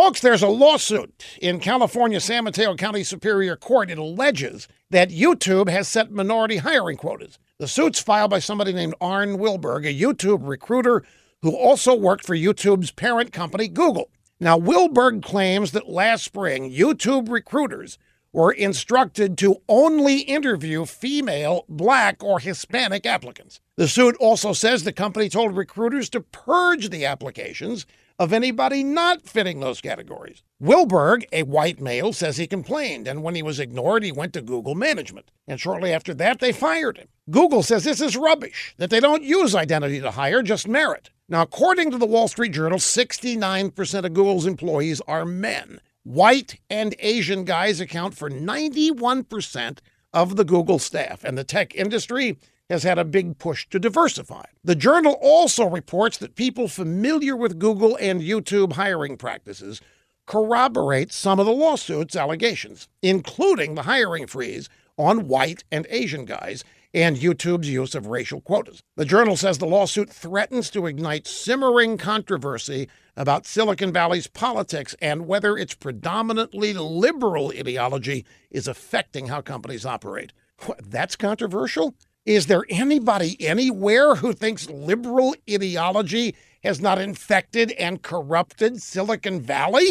Folks, there's a lawsuit in California San Mateo County Superior Court. It alleges that YouTube has set minority hiring quotas. The suit's filed by somebody named Arne Wilberg, a YouTube recruiter who also worked for YouTube's parent company, Google. Now, Wilberg claims that last spring, YouTube recruiters were instructed to only interview female, black, or Hispanic applicants. The suit also says the company told recruiters to purge the applications of anybody not fitting those categories. Wilberg, a white male, says he complained, and when he was ignored, he went to Google management. And shortly after that, they fired him. Google says this is rubbish, that they don't use identity to hire, just merit. Now, according to the Wall Street Journal, 69% of Google's employees are men. White and Asian guys account for 91% of the Google staff, and the tech industry has had a big push to diversify. The journal also reports that people familiar with Google and YouTube hiring practices corroborate some of the lawsuit's allegations, including the hiring freeze on white and Asian guys and YouTube's use of racial quotas. The journal says the lawsuit threatens to ignite simmering controversy about Silicon Valley's politics and whether its predominantly liberal ideology is affecting how companies operate. That's controversial? Is there anybody anywhere who thinks liberal ideology has not infected and corrupted Silicon Valley?